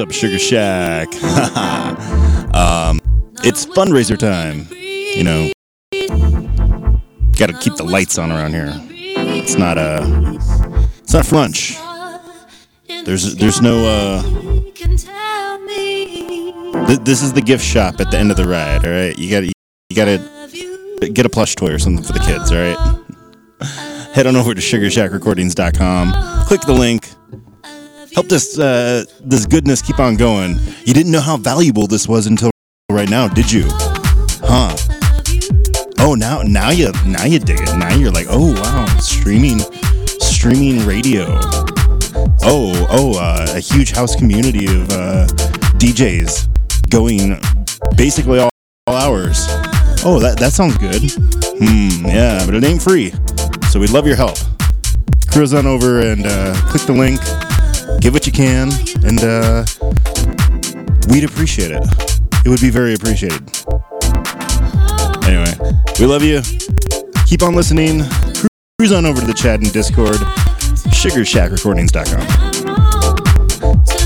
Up, Sugar Shack? um, it's fundraiser time. You know, got to keep the lights on around here. It's not a, it's not lunch. There's there's no uh. Th- this is the gift shop at the end of the ride. All right, you got you got to get a plush toy or something for the kids. All right. Head on over to sugarshackrecordings.com. Click the link. Help this uh, this goodness keep on going. You didn't know how valuable this was until right now, did you? Huh? Oh, now now you now you dig it. Now you're like, oh wow, streaming streaming radio. Oh oh, uh, a huge house community of uh, DJs going basically all, all hours. Oh, that that sounds good. Hmm, yeah, but it ain't free. So we'd love your help. Cruise on over and uh, click the link. Give what you can, and uh, we'd appreciate it. It would be very appreciated. Anyway, we love you. Keep on listening. Cruise on over to the chat and Discord. SugarShackRecordings.com.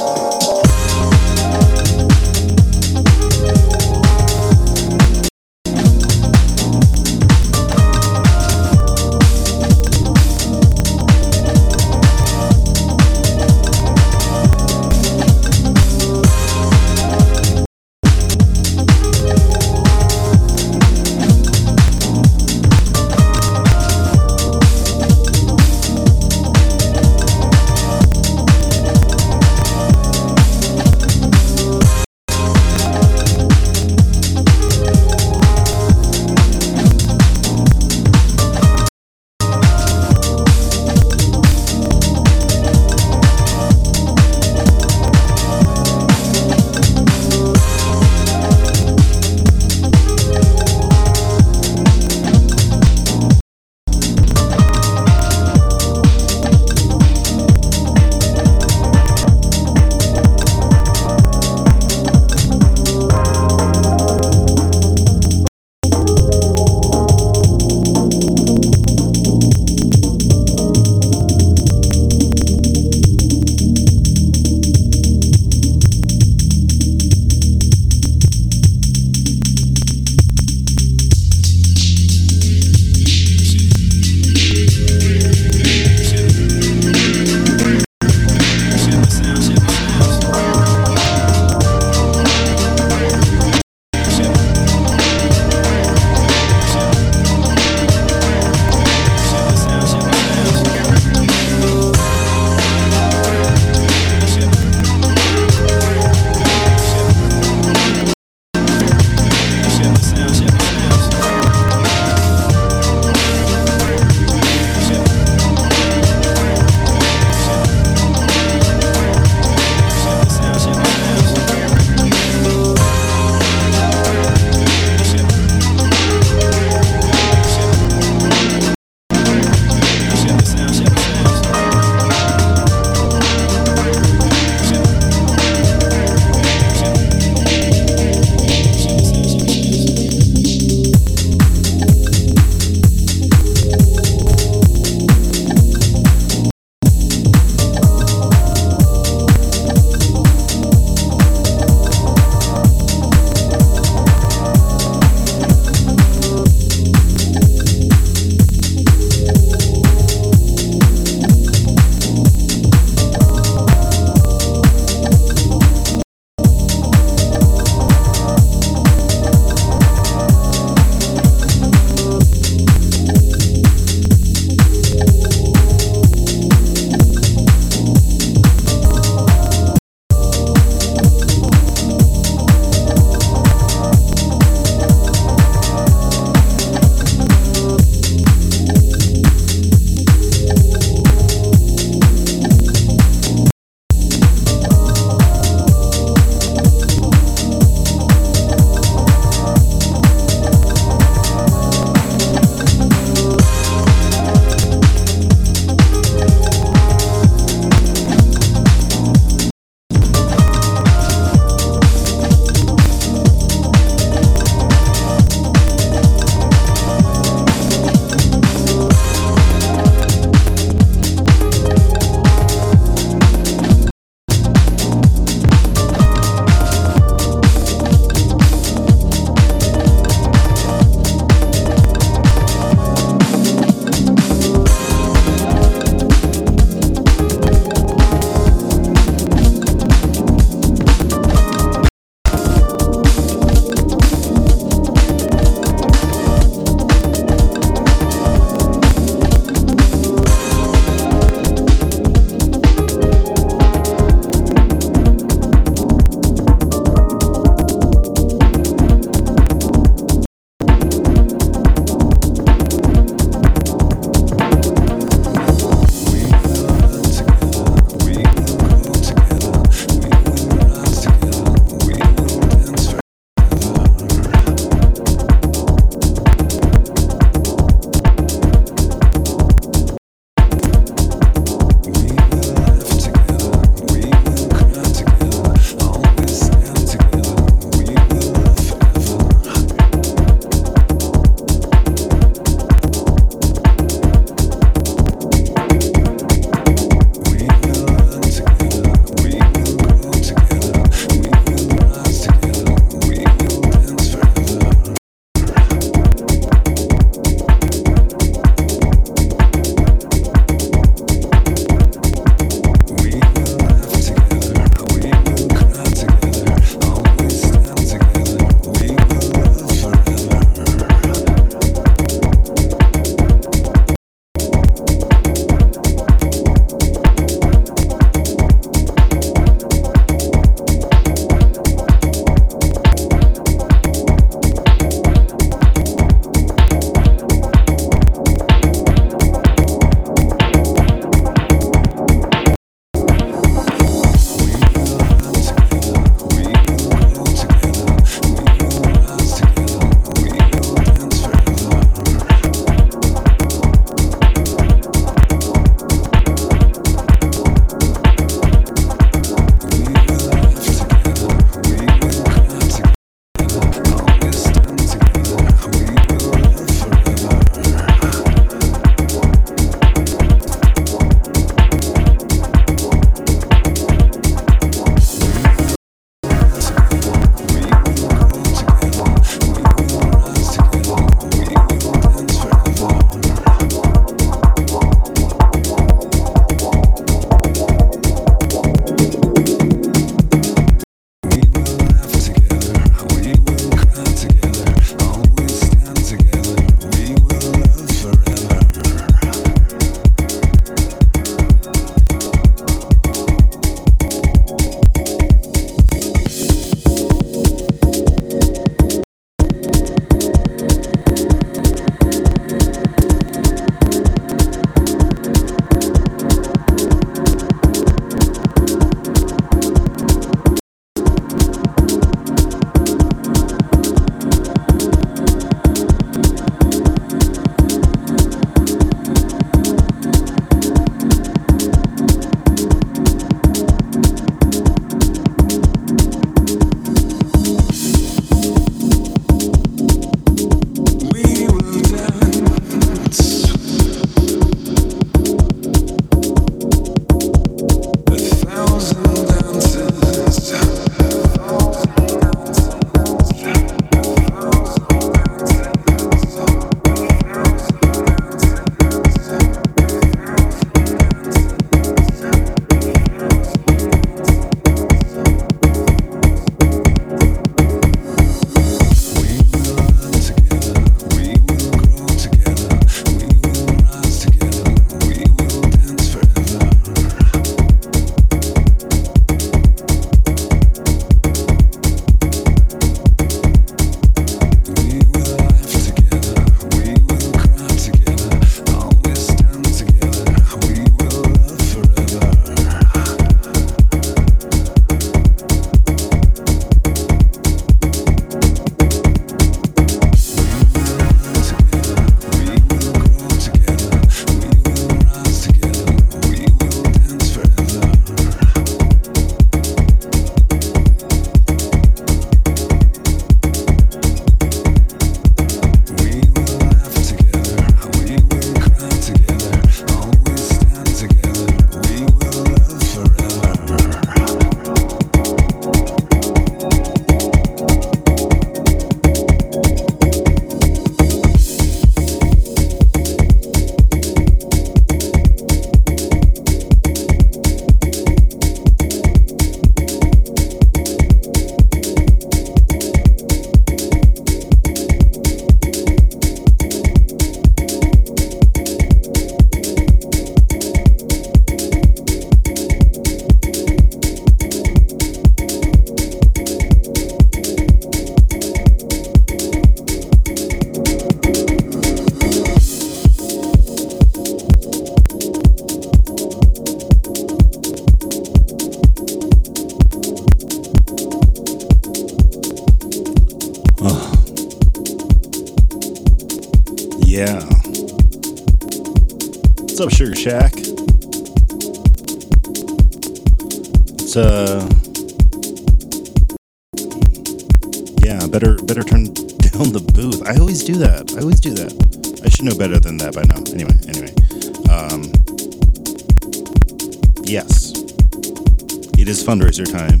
is fundraiser time.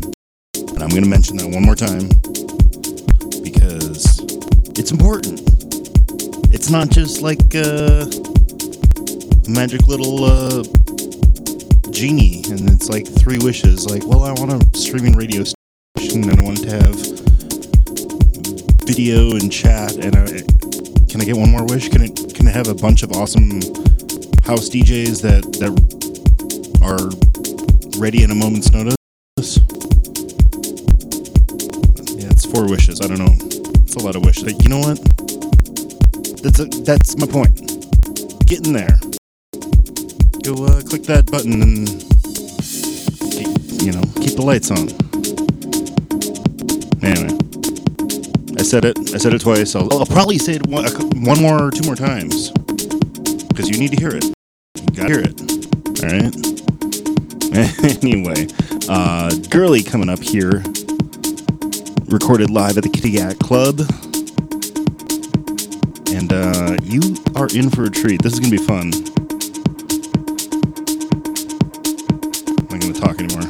And I'm going to mention that one more time because it's important. It's not just like uh, a magic little uh, genie and it's like three wishes. Like, well, I want a streaming radio station and I want to have video and chat. And I, can I get one more wish? Can it can I have a bunch of awesome house DJs that that are ready at a moment's notice? Four wishes. I don't know. It's a lot of wishes. But you know what? That's a, that's my point. Get in there. Go uh, click that button and keep, you know keep the lights on. Anyway, I said it. I said it twice. I'll, I'll probably say it one, one more or two more times because you need to hear it. You gotta hear it. All right. anyway, uh, Girly coming up here. Recorded live at the Kitty Cat Club. And uh, you are in for a treat. This is going to be fun. I'm not going to talk anymore.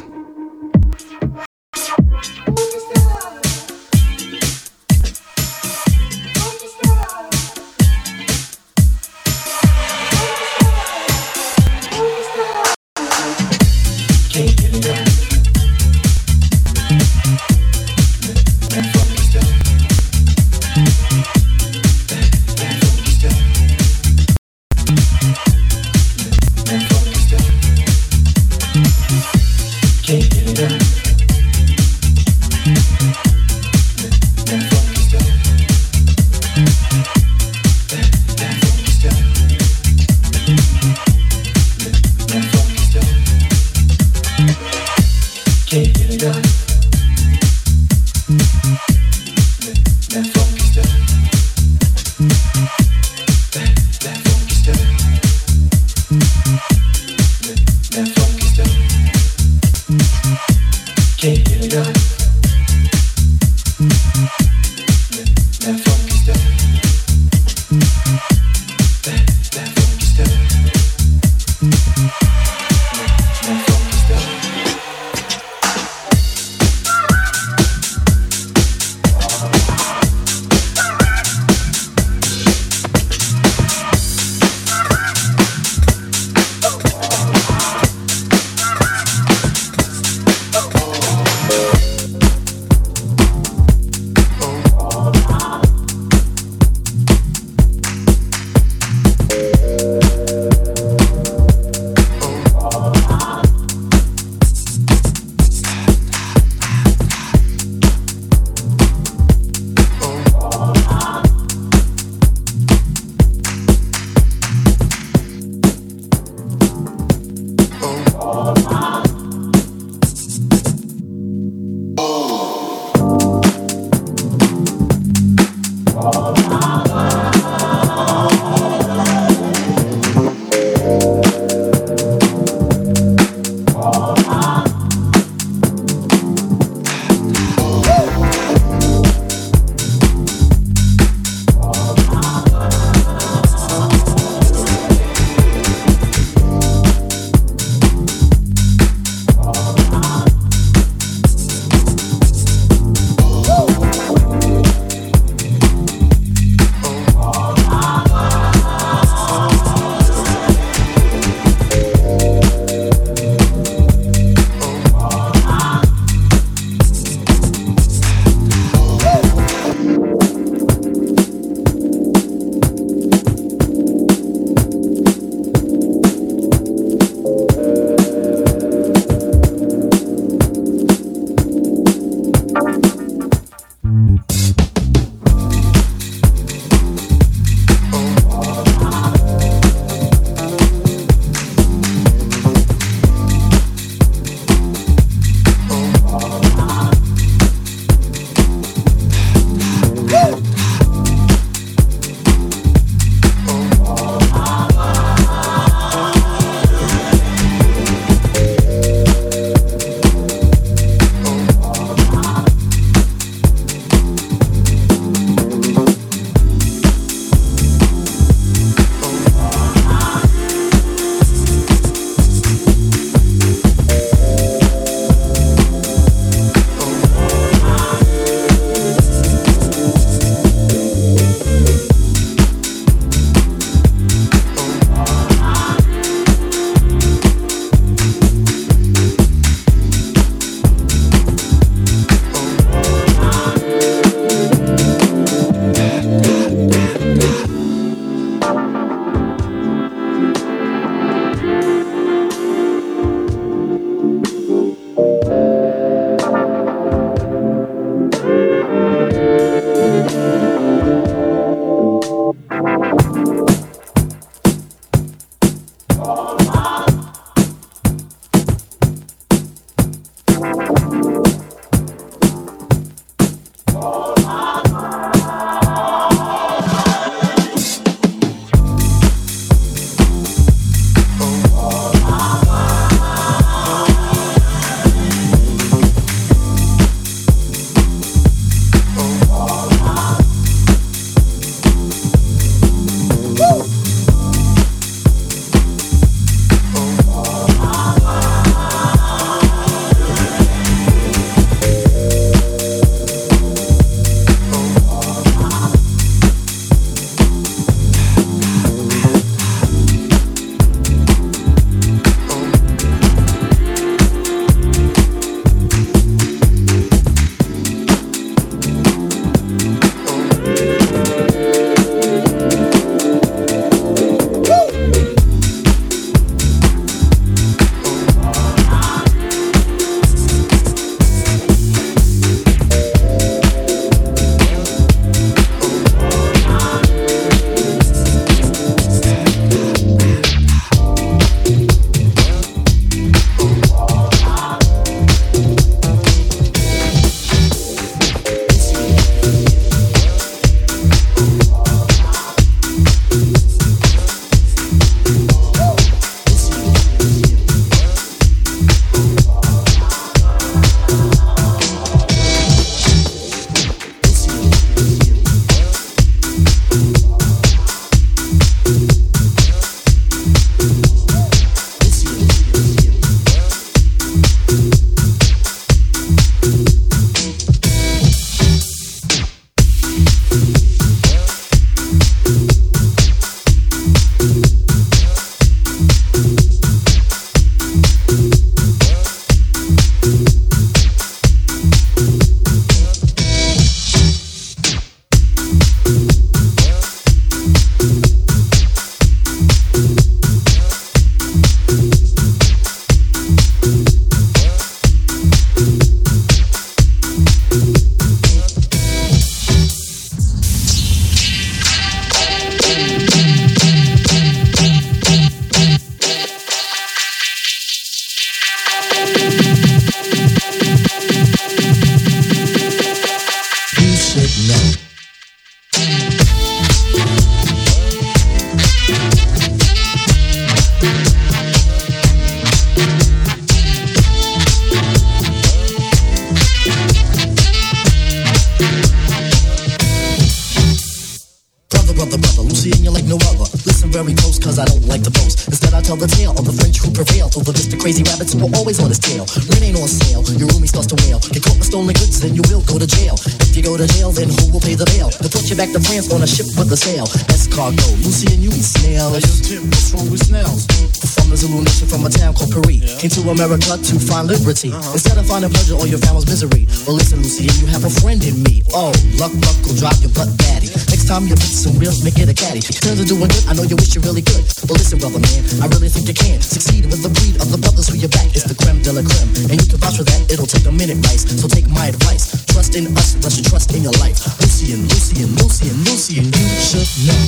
America to find liberty. Instead of finding pleasure, all your family's misery. Well, listen, Lucy, you have a friend in me. Oh, luck, luck will drive your butt batty. Next time you put some wheels, make it a caddy. Turns to doing good, I know you wish you really could. But listen, brother man, I really think you can succeed with the breed of the brothers who you back. It's the creme de la creme. And you can vouch for that, it'll take a minute, Rice. So take my advice. Trust in us, unless you trust in your life. Lucy and Lucy and Lucy and Lucy and you should know.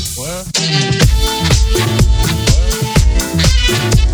Are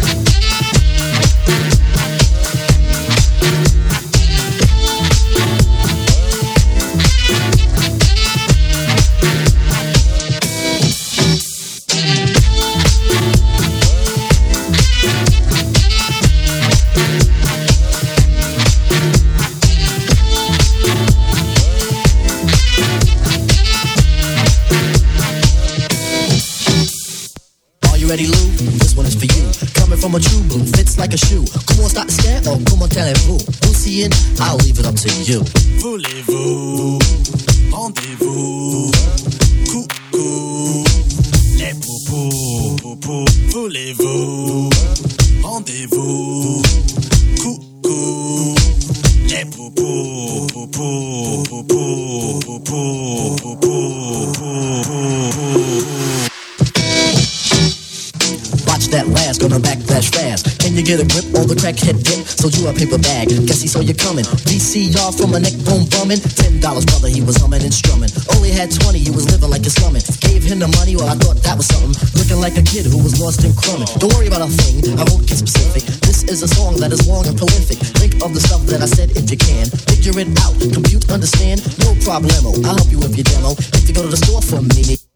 you. Sold you a paper bag, guess he saw you coming. VCR from a neck bone bumming. Ten dollars, brother, he was humming and strumming. Only had twenty, you was living like you're slumming. Gave him the money, well, I thought that was something. Looking like a kid who was lost in crumbing. Don't worry about a thing, I won't get specific. This is a song that is long and prolific. Think of the stuff that I said if you can. Figure it out, compute, understand, no problemo. I'll help you with your demo. If you go to the store for me.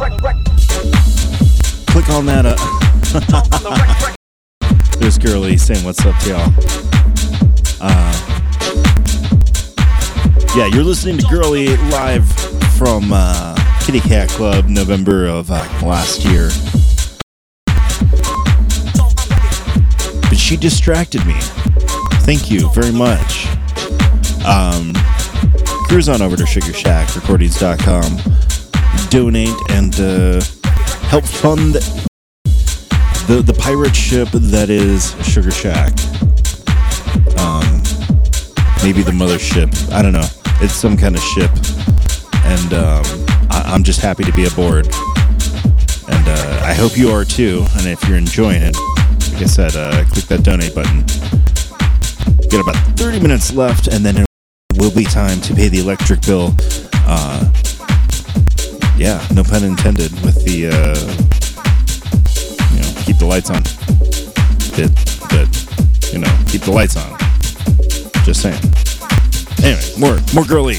Record. Click on that. Uh, there's Girly saying what's up to y'all. Uh, yeah, you're listening to Girly live from uh, Kitty Cat Club, November of uh, last year. But she distracted me. Thank you very much. Um, cruise on over to sugarshackrecordings.com, donate, and uh, help fund the the pirate ship that is Sugar Shack. Um, maybe the mothership. I don't know. It's some kind of ship, and um, I, I'm just happy to be aboard. And uh, I hope you are too. And if you're enjoying it, like I said, uh, click that donate button. Got about 30 minutes left, and then will be time to pay the electric bill. Uh, yeah, no pun intended with the. Uh, you know, keep the lights on. Bit, but you know, keep the lights on. Just saying. Anyway, more, more girly.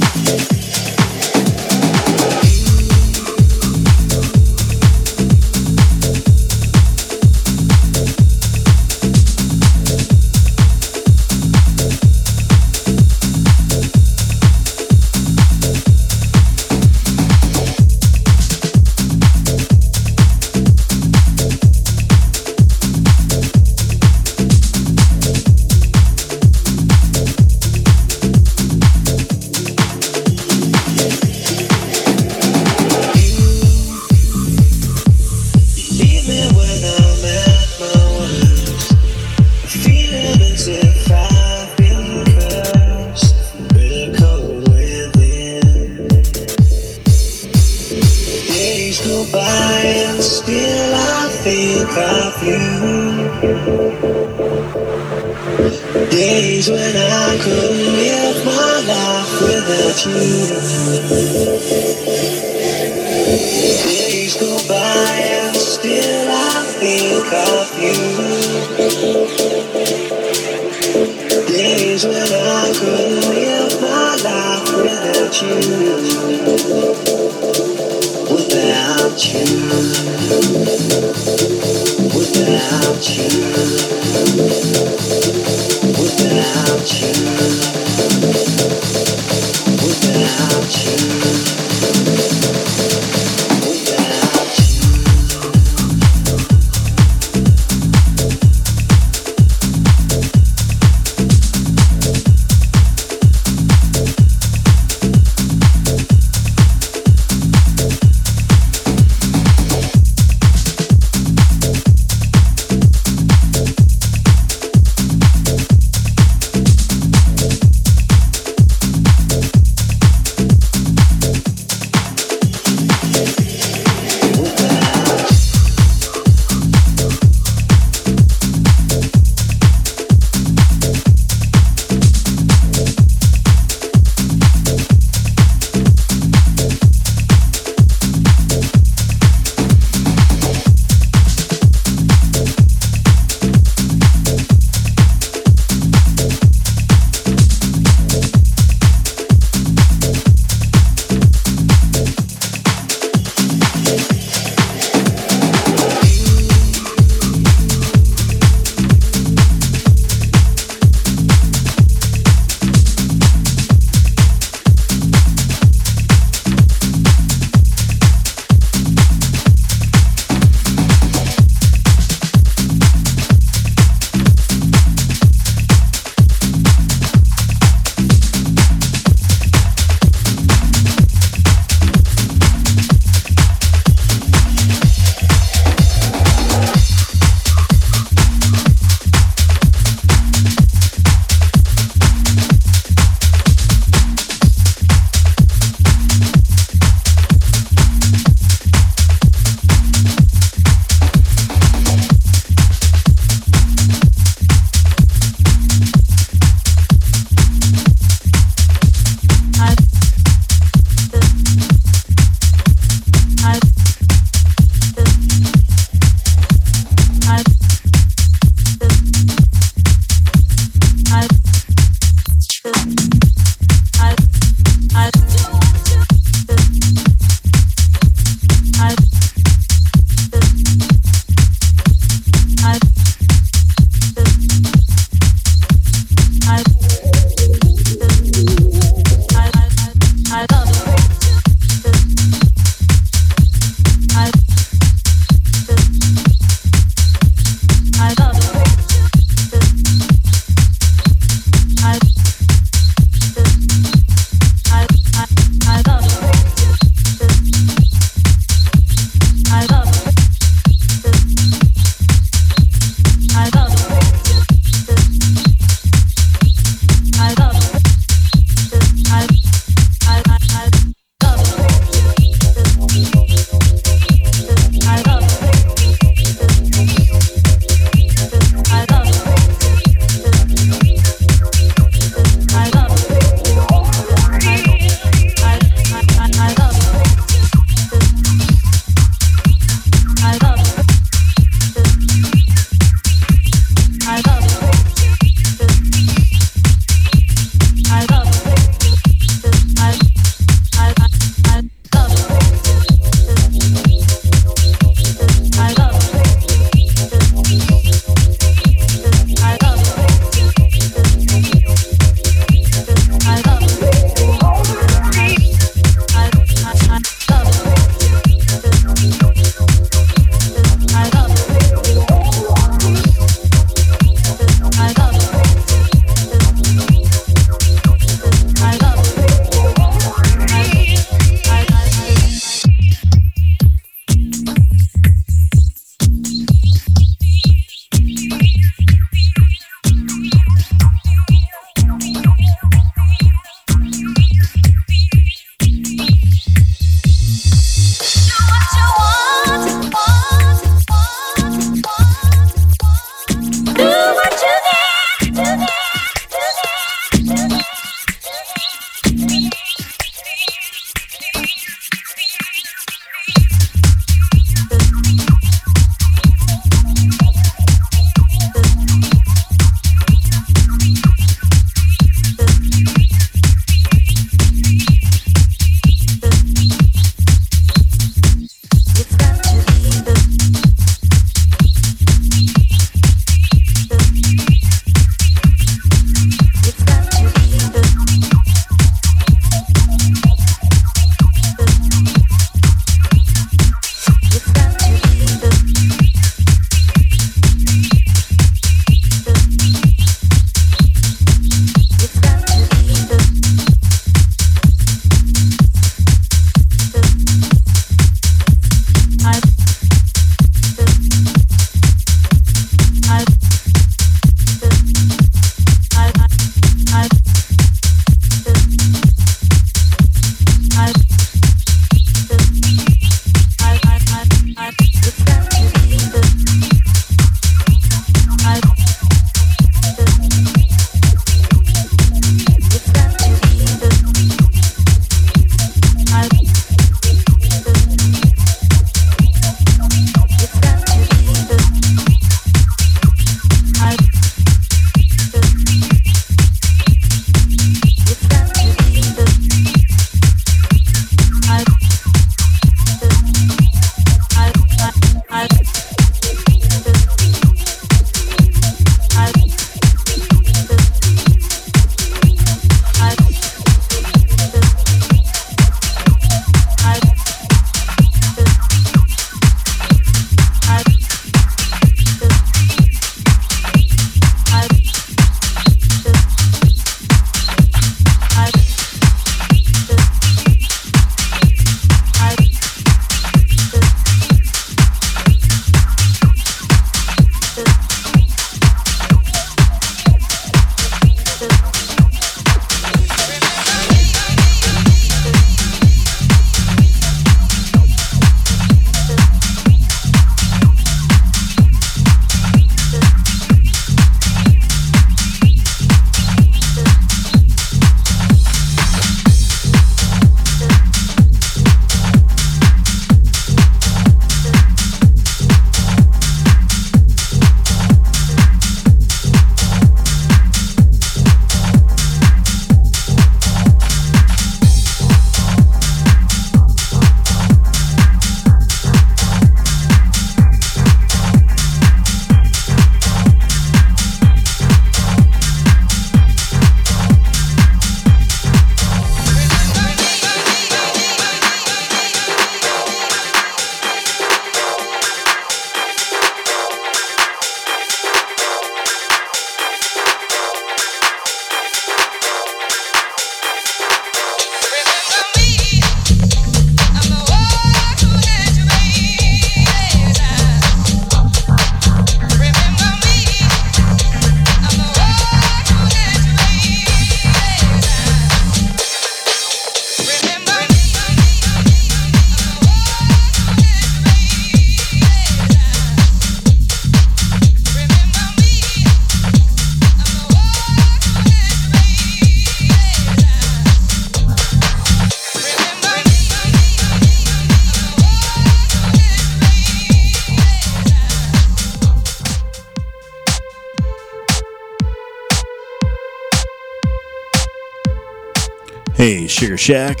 Sugar Shack.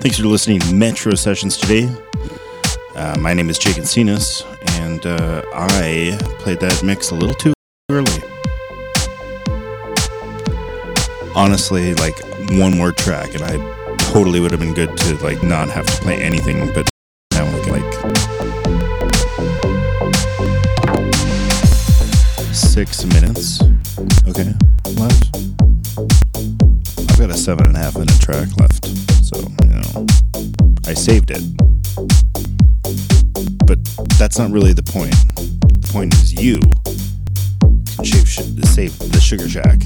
Thanks for listening to Metro Sessions today. Uh, my name is Jake Encinas, and uh, I played that mix a little too early. Honestly, like one more track, and I totally would have been good to like not have to play anything. But now, like, like six minutes. Okay, left. A seven and a half minute track left, so you know I saved it. But that's not really the point. The point is you can save, save the Sugar Shack.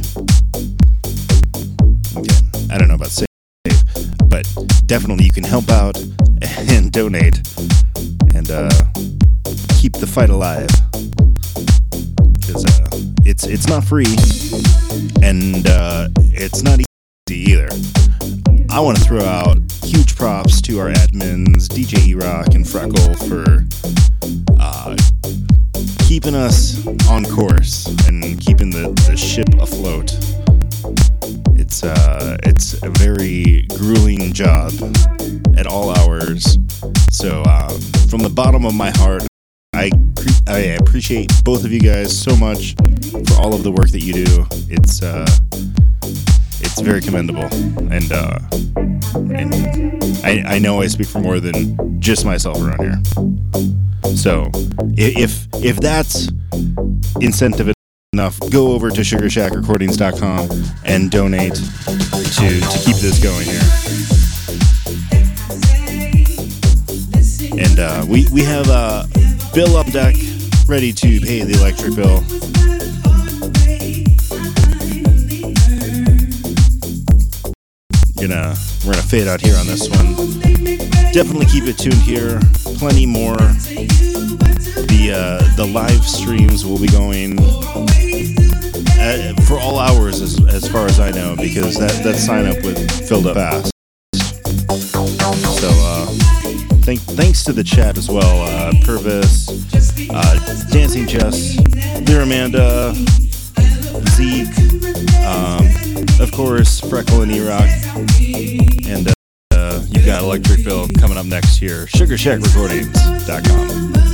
Okay, I don't know about save, but definitely you can help out and donate and uh, keep the fight alive. Because uh, it's it's not free, and uh, it's not either. I want to throw out huge props to our admins, DJ E-Rock and Freckle, for uh, keeping us on course and keeping the, the ship afloat. It's uh, it's a very grueling job at all hours. So um, from the bottom of my heart, I I appreciate both of you guys so much for all of the work that you do. It's uh, it's very commendable, and uh, and I, I know I speak for more than just myself around here. So if if that's incentive enough, go over to sugarShackRecordings.com and donate to to keep this going here. And uh, we we have uh, Bill up deck, ready to pay the electric bill. Gonna we're gonna fade out here on this one. Definitely keep it tuned here. Plenty more. The uh, the live streams will be going uh, for all hours as, as far as I know because that that sign up with filled up fast. So uh, thank thanks to the chat as well. Uh, Purvis, uh, Dancing Jess, Dear Amanda, Zeke, um, of course Freckle and E-Rock, and uh, uh, you've got Electric Bill coming up next here. SugarShackRecordings.com.